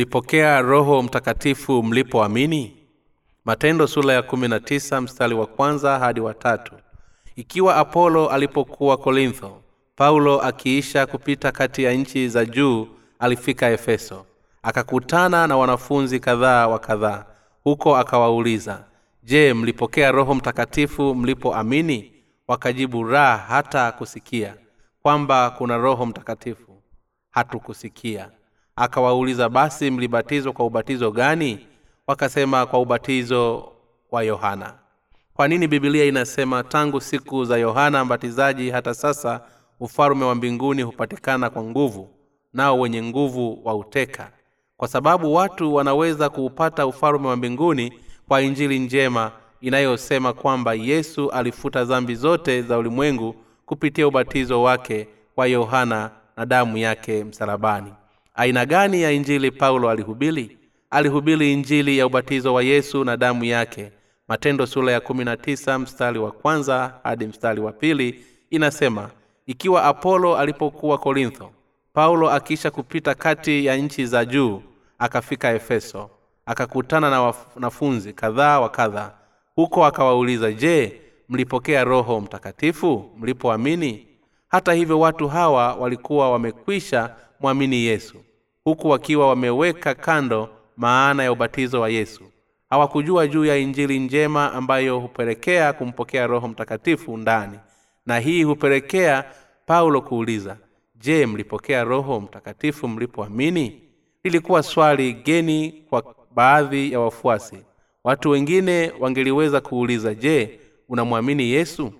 mlipokea roho mtakatifu mlipoamini? Matendo sula ya kumi na tisa mstari wa kwanza hadi wa tatu. Ikiwa apolo alipokuwa korintho paulo akiisha kupita kati ya nchi za juu alifika efeso. Akakutana na wanafunzi kadhaa wa kadhaa. Huko akawauliza je mlipokea roho mtakatifu mlipoamini? Wakajibu raha hata kusikia kwamba kuna roho mtakatifu. Hatukusikia akawauliza basi mlibatizwa kwa ubatizo gani? Wakasema kwa ubatizo wa yohana. Kwa nini bibilia inasema tangu siku za yohana mbatizaji hata sasa ufalume wa mbinguni hupatikana kwa nguvu nao wenye nguvu wa uteka kwa sababu watu wanaweza kuupata ufalume wa mbinguni kwa injili njema inayosema kwamba yesu alifuta dhambi zote za ulimwengu kupitia ubatizo wake wa yohana na damu yake msalabani aina gani ya injili paulo alihubiri? Alihubiri injili ya ubatizo wa yesu na damu yake. Matendo sura ya kumi na tisa mstari wa kwanza hadi mstari wa pili inasema ikiwa apolo alipokuwa korintho paulo akiisha kupita kati ya nchi za juu akafika efeso akakutana na wanafunzi kadhaa wa kadha huko akawauliza je mlipokea roho mtakatifu? Mlipoamini hata hivyo watu hawa walikuwa wamekwisha mwamini yesu huku wakiwa wameweka kando maana ya ubatizo wa yesu. Hawakujua juu ya injili njema ambayo hupelekea kumpokea roho mtakatifu ndani na hii hupelekea paulo kuuliza je mlipokea roho mtakatifu mlipoamini? Lilikuwa swali geni kwa baadhi ya wafuasi. Watu wengine wangeliweza kuuliza je unamwamini yesu?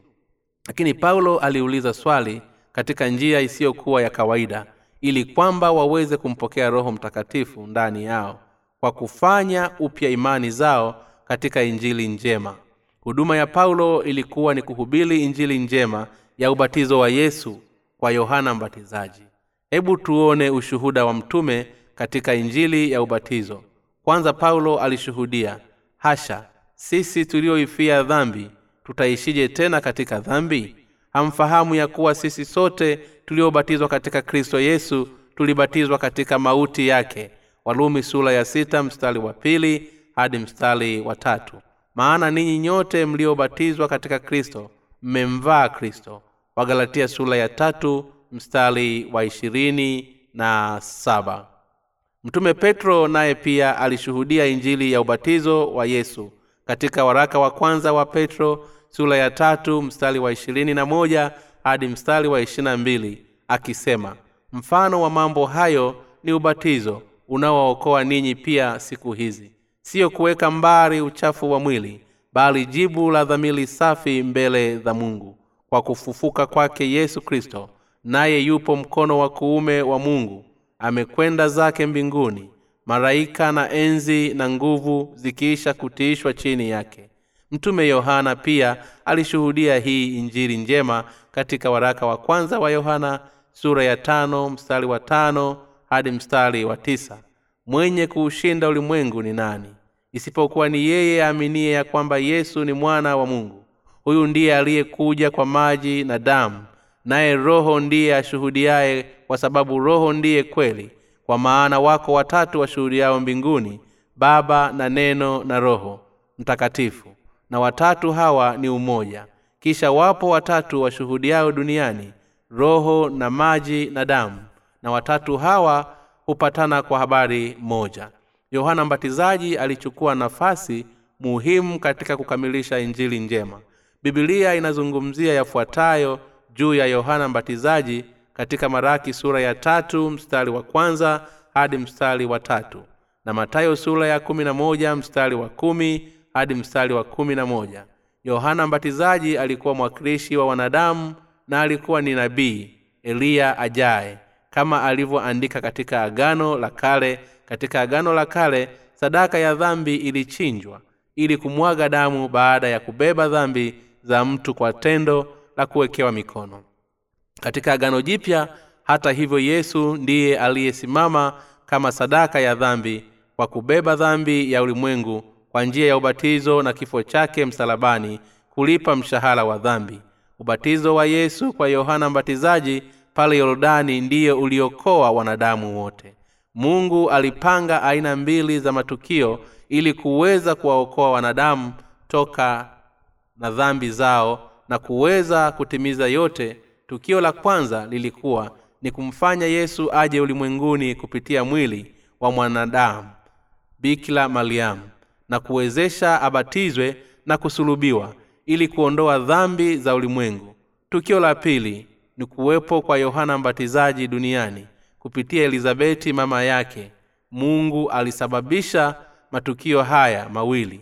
Lakini paulo aliuliza swali katika njia isiyokuwa ya kawaida ili kwamba waweze kumpokea roho mtakatifu ndani yao kwa kufanya upya imani zao katika injili njema. Huduma ya paulo ilikuwa ni kuhubiri injili njema ya ubatizo wa yesu kwa yohana mbatizaji. Hebu tuone ushuhuda wa mtume katika injili ya ubatizo. Kwanza paulo alishuhudia hasha sisi tulioifia dhambi tutaishije tena katika dhambi? Hamfahamu ya kuwa sisi sote tuliobatizwa katika kristo yesu tulibatizwa katika mauti yake. Walumi sura ya sita mstari wa pili hadi mstari wa tatu. Maana ninyi nyote mliobatizwa katika kristo mmemvaa kristo. Wagalatia sura ya tatu mstari wa ishirini na saba. Mtume petro naye pia alishuhudia injili ya ubatizo wa yesu. Katika waraka wa kwanza wa petro sura ya tatu mstari wa ishirini na moja hadi mstari wa ishiri na mbili akisema mfano wa mambo hayo ni ubatizo unaookoa ninyi pia siku hizi. Siyo kuweka mbali uchafu wa mwili bali jibu la dhamiri safi mbele za mungu. Kwa kufufuka kwake yesu kristo naye yupo mkono wa kuume wa mungu amekwenda zake mbinguni malaika na enzi na nguvu zikiisha kutiishwa chini yake. Mtume yohana pia alishuhudia hii injili njema katika waraka wa kwanza wa yohana sura ya tano mstari wa tano hadi mstari wa tisa. Mwenye kuushinda ulimwengu ni nani? Isipokuwa ni yeye aaminie ya kwamba yesu ni mwana wa mungu. Huyu ndiye aliyekuja kwa maji na damu naye roho ndiye ashuhudiaye kwa sababu roho ndiye kweli. Kwa maana wako watatu washuhudiao mbinguni baba na neno na roho mtakatifu na watatu hawa ni umoja kisha wapo watatu washuhudiao duniani roho na maji na damu. Na watatu hawa hupatana kwa habari moja. Yohana mbatizaji alichukua nafasi muhimu katika kukamilisha injili njema. Bibilia inazungumzia yafuatayo juu ya yohana mbatizaji katika maraki sura ya tatu mstari wa kwanza hadi mstari wa tatu. Na matayo sura ya kumi na moja mstari wa kumi hadi mstari wa kumi na moja yohana mbatizaji alikuwa mwakilishi wa wanadamu na alikuwa ni nabii eliya ajaye kama alivyoandika katika agano la kale. Katika agano la kale sadaka ya dhambi ilichinjwa ili kumwaga damu baada ya kubeba dhambi za mtu kwa tendo la kuwekewa mikono. Katika agano jipya hata hivyo yesu ndiye aliyesimama kama sadaka ya dhambi kwa kubeba dhambi ya ulimwengu kwa njia ya ubatizo na kifo chake msalabani kulipa mshahara wa dhambi. Ubatizo wa yesu kwa yohana mbatizaji pale yorodani ndiyo uliokoa wanadamu wote. Mungu alipanga aina mbili za matukio ili kuweza kuwaokoa wanadamu toka na dhambi zao na kuweza kutimiza yote. Tukio la kwanza lilikuwa ni kumfanya yesu aje ulimwenguni kupitia mwili wa mwanadamu bikila mariamu na kuwezesha abatizwe na kusulubiwa ili kuondoa dhambi za ulimwengu. Tukio la pili ni kuwepo kwa yohana mbatizaji duniani kupitia elizabeti mama yake. Mungu alisababisha matukio haya mawili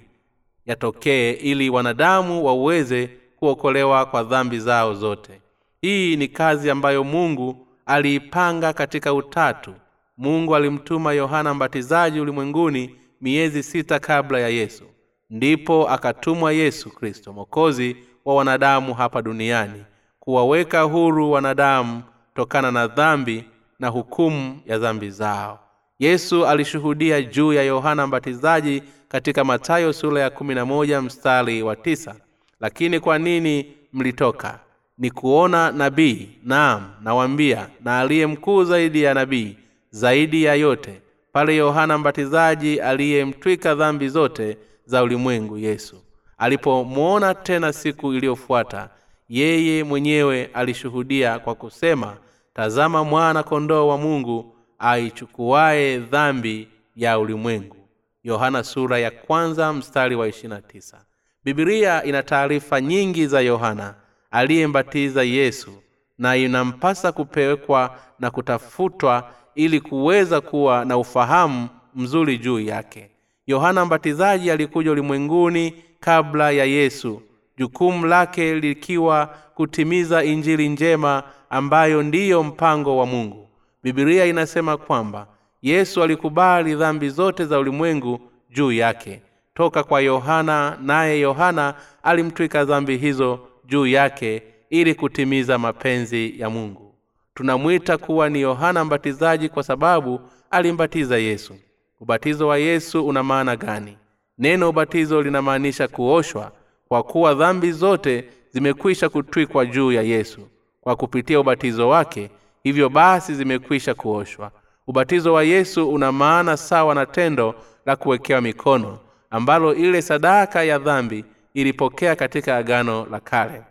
yatokee ili wanadamu waweze kuokolewa kwa dhambi zao zote. Hii ni kazi ambayo mungu aliipanga katika utatu. Mungu alimtuma yohana mbatizaji ulimwenguni miezi sita kabla ya yesu ndipo akatumwa yesu kristo mwokozi wa wanadamu hapa duniani kuwaweka huru wanadamu tokana na dhambi na hukumu ya dhambi zao. Yesu alishuhudia juu ya yohana mbatizaji katika matayo sura ya kumi na moja mstari wa tisa lakini kwa nini mlitoka? Ni kuona nabii naam nawambia na aliye mkuu zaidi ya nabii zaidi ya yote pale yohana mbatizaji aliyemtwika dhambi zote za ulimwengu yesu. Alipomwona tena siku iliyofuata yeye mwenyewe alishuhudia kwa kusema tazama mwana kondoo wa mungu aichukuaye dhambi ya ulimwengu. Yohana sura ya kwanza mstari wa 29 bibilia ina taarifa nyingi za yohana aliyembatiza yesu na inampasa kupewekwa na kutafutwa ili kuweza kuwa na ufahamu mzuri juu yake. Yohana mbatizaji alikuja ulimwenguni kabla ya yesu jukumu lake likiwa kutimiza injili njema ambayo ndiyo mpango wa mungu. Bibilia inasema kwamba yesu alikubali dhambi zote za ulimwengu juu yake. Toka kwa yohana naye yohana alimtwika dhambi hizo juu yake ili kutimiza mapenzi ya mungu. Tunamwita kuwa ni yohana mbatizaji kwa sababu alimbatiza yesu. Ubatizo wa yesu una maana gani? Neno ubatizo linamaanisha kuoshwa kwa kuwa dhambi zote zimekwisha kutwikwa juu ya yesu. Kwa kupitia ubatizo wake hivyo basi zimekwisha kuoshwa. Ubatizo wa yesu una maana sawa na tendo la kuwekewa mikono ambalo ile sadaka ya dhambi ilipokea katika agano la kale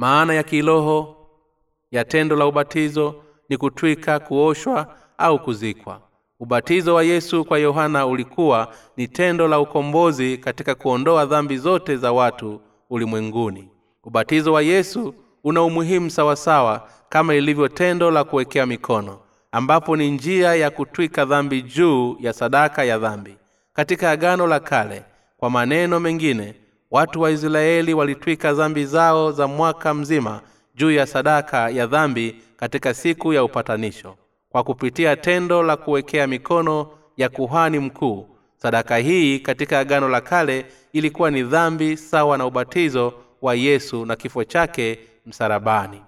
maana ya kiroho ya tendo la ubatizo ni kutwika kuoshwa au kuzikwa. Ubatizo wa yesu kwa yohana ulikuwa ni tendo la ukombozi katika kuondoa dhambi zote za watu ulimwenguni. Ubatizo wa yesu una umuhimu sawasawa kama ilivyo tendo la kuwekea mikono ambapo ni njia ya kutwika dhambi juu ya sadaka ya dhambi. Katika agano la kale kwa maneno mengine watu wa israeli walitwika dhambi zao za mwaka mzima juu ya sadaka ya dhambi katika siku ya upatanisho kwa kupitia tendo la kuwekea mikono ya kuhani mkuu. Sadaka hii katika agano la kale ilikuwa ni dhambi sawa na ubatizo wa yesu na kifo chake msalabani.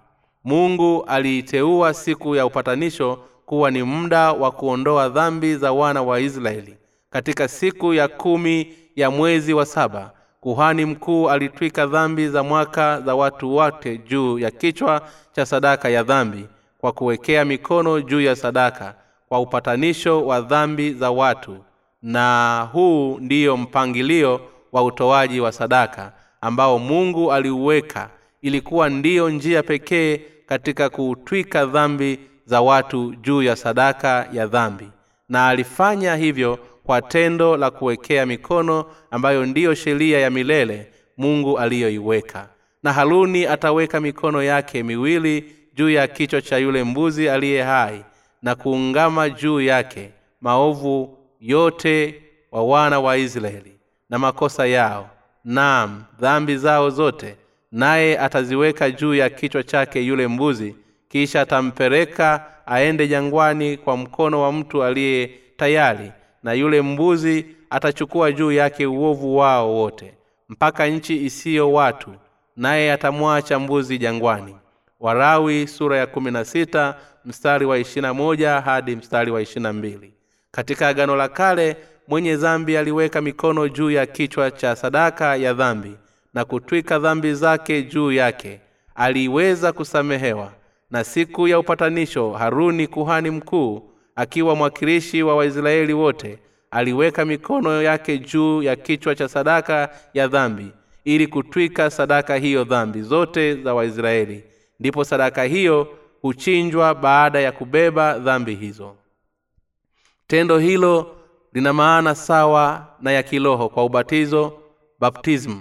Mungu aliiteua siku ya upatanisho kuwa ni muda wa kuondoa dhambi za wana wa israeli. Katika siku ya kumi ya mwezi wa saba kuhani mkuu alitwika dhambi za mwaka za watu wote juu ya kichwa cha sadaka ya dhambi kwa kuwekea mikono juu ya sadaka kwa upatanisho wa dhambi za watu. Na huu ndiyo mpangilio wa utoaji wa sadaka ambao mungu aliuweka. Ilikuwa ndiyo njia pekee katika kuutwika dhambi za watu juu ya sadaka ya dhambi. Na alifanya hivyo kwa tendo la kuwekea mikono ambayo ndiyo sheria ya milele mungu aliyoiweka. Na haruni ataweka mikono yake miwili juu ya kichwa cha yule mbuzi aliye hai na kuungama juu yake maovu yote wa wana wa israeli na makosa yao naam dhambi zao zote naye ataziweka juu ya kichwa chake yule mbuzi kisha atampeleka aende jangwani kwa mkono wa mtu aliye tayari na yule mbuzi atachukua juu yake uovu wao wote mpaka nchi isiyo watu naye atamwacha mbuzi jangwani. Warawi sura ya kumi na sita mstari wa ishirina moja hadi mstari wa ishirina mbili. Katika agano la kale mwenye dhambi aliweka mikono juu ya kichwa cha sadaka ya dhambi na kutwika dhambi zake juu yake. Aliweza kusamehewa. Na siku ya upatanisho haruni kuhani mkuu akiwa mwakilishi wa waisraeli wote aliweka mikono yake juu ya kichwa cha sadaka ya dhambi ili kutwika sadaka hiyo dhambi zote za waisraeli. Ndipo sadaka hiyo huchinjwa baada ya kubeba dhambi hizo. Tendo hilo lina maana sawa na ya kiroho kwa ubatizo baptism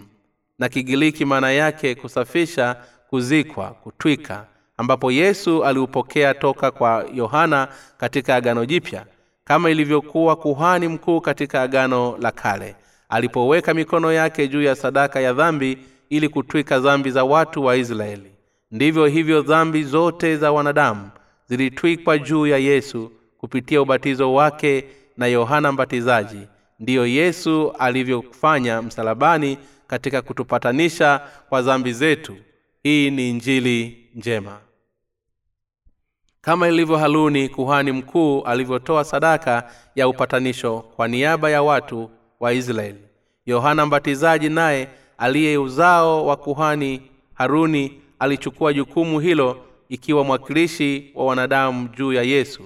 na kigiriki maana yake kusafisha kuzikwa kutwika ambapo yesu aliupokea toka kwa yohana katika agano jipya kama ilivyokuwa kuhani mkuu katika agano la kale. Alipoweka mikono yake juu ya sadaka ya dhambi ili kutwika dhambi za watu wa israeli. Ndivyo hivyo dhambi zote za wanadamu zilitwikwa juu ya yesu kupitia ubatizo wake na yohana mbatizaji. Ndiyo yesu alivyofanya msalabani katika kutupatanisha kwa dhambi zetu. Hii ni injili njema kama ilivyo haluni kuhani mkuu alivyotoa sadaka ya upatanisho kwa niaba ya watu wa israeli. Yohana mbatizaji naye aliye uzao wa kuhani haruni alichukua jukumu hilo ikiwa mwakilishi wa wanadamu juu ya yesu.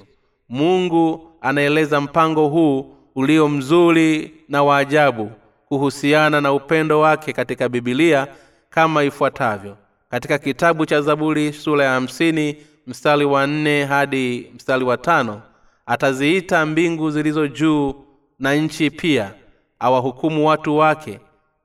Mungu anaeleza mpango huu ulio mzuri na wa ajabu kuhusiana na upendo wake katika bibilia kama ifuatavyo. Katika kitabu cha zaburi sura ya hamsini mstari wa nne hadi mstari wa tano ataziita mbingu zilizo juu na nchi pia awahukumu watu wake.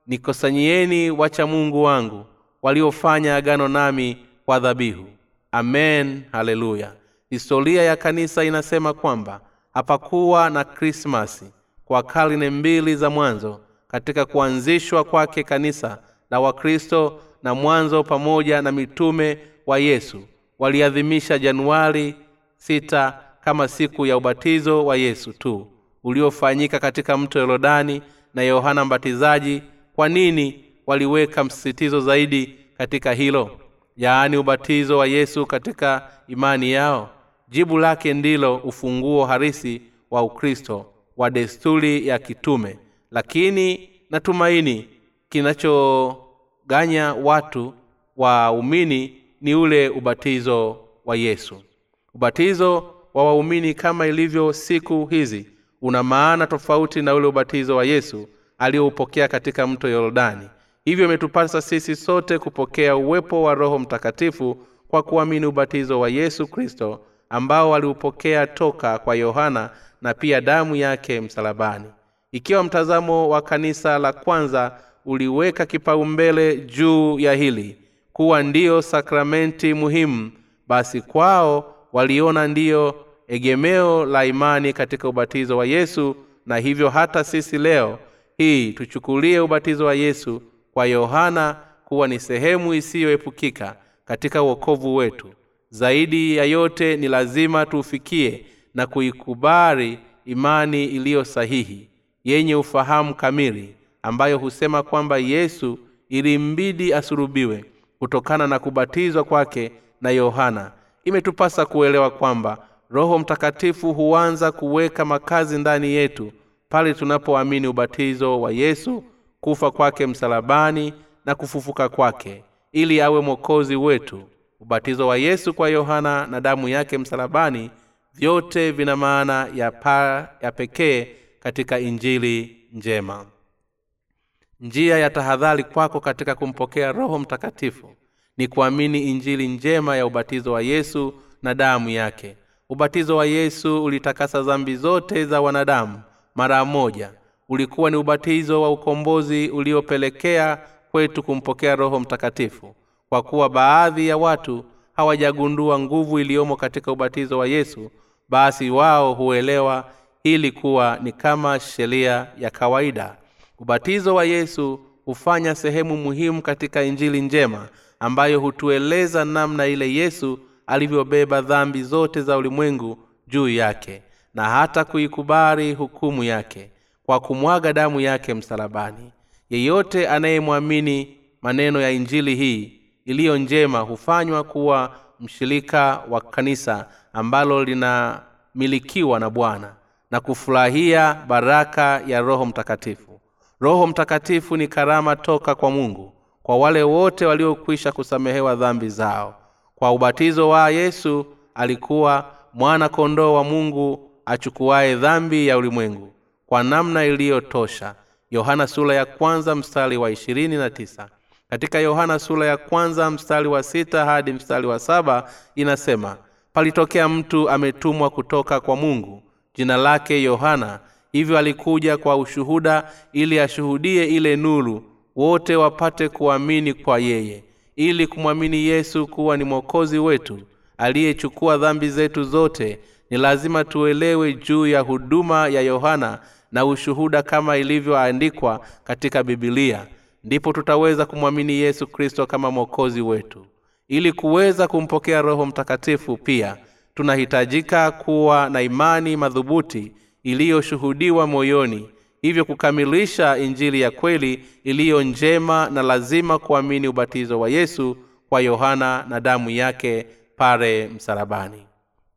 Nikosanyieni wacha mungu wangu waliofanya agano nami kwa dhabihu. Amen haleluya. Historia ya kanisa inasema kwamba hapakuwa na krismasi kwa karne mbili za mwanzo katika kuanzishwa kwake kanisa la wakristo na mwanzo pamoja na mitume wa yesu waliadhimisha januari 6 kama siku ya ubatizo wa yesu tu uliofanyika katika mto yorodani na yohana mbatizaji. Kwa nini waliweka msisitizo zaidi katika hilo? Yaani ubatizo wa yesu katika imani yao? Jibu lake ndilo ufunguo harisi wa ukristo wa desturi ya kitume. Lakini natumaini kinachoganya watu waumini ni ule ubatizo wa yesu. Ubatizo wa waumini kama ilivyo siku hizi una maana tofauti na ule ubatizo wa yesu aliyoupokea katika mto yordani. Hivyo imetupasa sisi sote kupokea uwepo wa roho mtakatifu kwa kuamini ubatizo wa yesu kristo ambao aliupokea toka kwa yohana na pia damu yake msalabani. Ikiwa mtazamo wa kanisa la kwanza uliweka kipaumbele juu ya hili kuwa ndiyo sakramenti muhimu basi kwao waliona ndiyo egemeo la imani katika ubatizo wa yesu na hivyo hata sisi leo hii tuchukulie ubatizo wa yesu kwa yohana kuwa ni sehemu isiyoepukika katika uokovu wetu. Zaidi ya yote ni lazima tuufikie na kuikubali imani iliyo sahihi yenye ufahamu kamili ambayo husema kwamba yesu ilimbidi asurubiwe kutokana na kubatizwa kwake na yohana. Imetupasa kuelewa kwamba roho mtakatifu huanza kuweka makazi ndani yetu pale tunapoamini ubatizo wa yesu kufa kwake msalabani na kufufuka kwake ili awe mwokozi wetu. Ubatizo wa yesu kwa yohana na damu yake msalabani vyote vina maana ya pa ya pekee katika injili njema njia ya tahadhari kwako katika kumpokea roho mtakatifu ni kuamini injili njema ya ubatizo wa yesu na damu yake. Ubatizo wa yesu ulitakasa dhambi zote za wanadamu mara moja. Ulikuwa ni ubatizo wa ukombozi uliopelekea kwetu kumpokea roho mtakatifu kwa kuwa baadhi ya watu hawajagundua nguvu iliyomo katika ubatizo wa yesu basi wao huelewa ili kuwa ni kama sheria ya kawaida ubatizo wa yesu hufanya sehemu muhimu katika injili njema ambayo hutueleza namna ile yesu alivyobeba dhambi zote za ulimwengu juu yake na hata kuikubali hukumu yake kwa kumwaga damu yake msalabani. Yeyote anayemwamini maneno ya injili hii iliyo njema hufanywa kuwa mshirika wa kanisa ambalo linamilikiwa na bwana na kufurahia baraka ya roho mtakatifu roho mtakatifu ni karama toka kwa mungu kwa wale wote waliokwisha kusamehewa dhambi zao. Kwa ubatizo wa yesu alikuwa mwana kondoo wa mungu achukuaye dhambi ya ulimwengu kwa namna iliyotosha. Yohana sura ya kwanza mstari wa ishirini na tisa. Katika yohana sura ya kwanza mstari wa sita hadi mstari wa saba inasema palitokea mtu ametumwa kutoka kwa mungu. Jina lake yohana hivyo alikuja kwa ushuhuda ili ashuhudie ile nuru wote wapate kuamini kwa yeye ili kumwamini yesu kuwa ni mwokozi wetu aliyechukua dhambi zetu zote. Ni lazima tuelewe juu ya huduma ya yohana na ushuhuda kama ilivyoandikwa katika bibilia ndipo tutaweza kumwamini yesu kristo kama mwokozi wetu. Ili kuweza kumpokea roho mtakatifu pia tunahitajika kuwa na imani madhubuti iliyoshuhudiwa moyoni hivyo kukamilisha injili ya kweli iliyo njema na lazima kuamini ubatizo wa yesu kwa yohana na damu yake pale msalabani.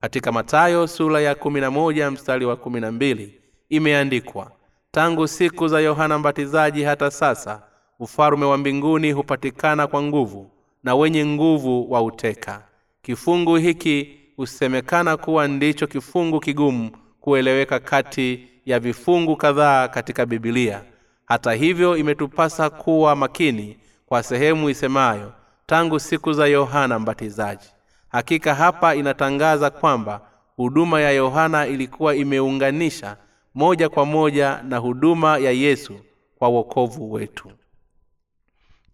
Katika matayo sura ya kumi na moja mstari wa kumi na mbili imeandikwa tangu siku za yohana mbatizaji hata sasa ufalume wa mbinguni hupatikana kwa nguvu na wenye nguvu wa uteka kifungu hiki husemekana kuwa ndicho kifungu kigumu kueleweka kati ya vifungu kadhaa katika bibilia hata hivyo imetupasa kuwa makini kwa sehemu isemayo tangu siku za yohana mbatizaji. Hakika hapa inatangaza kwamba huduma ya yohana ilikuwa imeunganisha moja kwa moja na huduma ya yesu kwa wokovu wetu.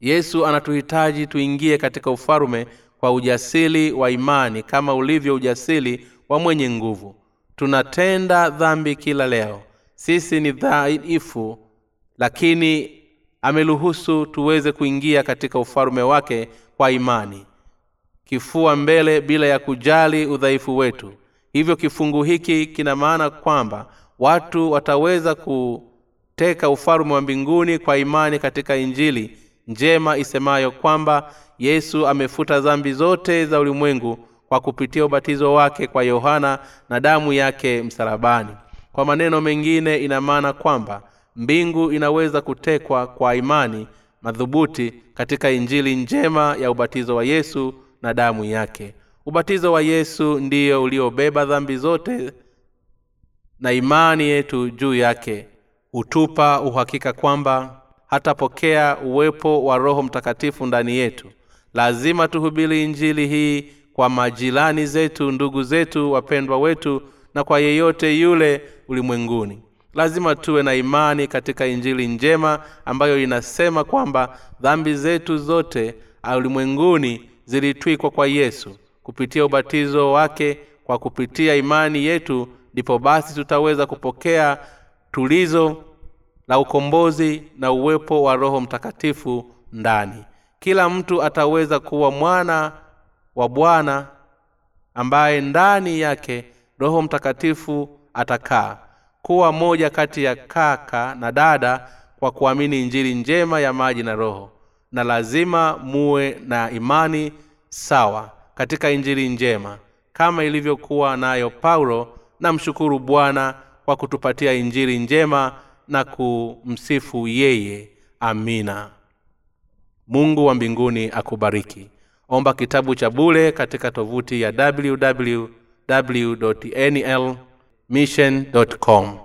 Yesu anatuhitaji tuingie katika ufalume kwa ujasiri wa imani kama ulivyo ujasiri wa mwenye nguvu tunatenda dhambi kila leo. Sisi ni dhaifu lakini ameruhusu tuweze kuingia katika ufalume wake kwa imani. Kifua mbele bila ya kujali udhaifu wetu. Hivyo kifungu hiki kina maana kwamba watu wataweza kuteka ufalume wa mbinguni kwa imani katika injili njema isemayo kwamba yesu amefuta dhambi zote za ulimwengu kwa kupitia ubatizo wake kwa yohana na damu yake msalabani. Kwa maneno mengine ina maana kwamba mbingu inaweza kutekwa kwa imani madhubuti katika injili njema ya ubatizo wa yesu na damu yake. Ubatizo wa yesu ndiyo uliobeba dhambi zote na imani yetu juu yake. Hutupa uhakika kwamba hatapokea uwepo wa roho mtakatifu ndani yetu. Lazima tuhubiri injili hii kwa majirani zetu ndugu zetu wapendwa wetu na kwa yeyote yule ulimwenguni. Lazima tuwe na imani katika injili njema ambayo inasema kwamba dhambi zetu zote ulimwenguni zilitwikwa kwa yesu. Kupitia ubatizo wake kwa kupitia imani yetu ndipo basi tutaweza kupokea tulizo la ukombozi na uwepo wa roho mtakatifu ndani. Kila mtu ataweza kuwa mwana wa bwana ambaye ndani yake roho mtakatifu atakaa kuwa moja kati ya kaka na dada kwa kuamini injili njema ya maji na roho. Na lazima muwe na imani sawa katika injili njema kama ilivyokuwa nayo paulo namshukuru bwana kwa kutupatia injili njema na kumsifu yeye. Amina. Mungu wa mbinguni akubariki omba kitabu cha bule katika tovuti ya www nl mission com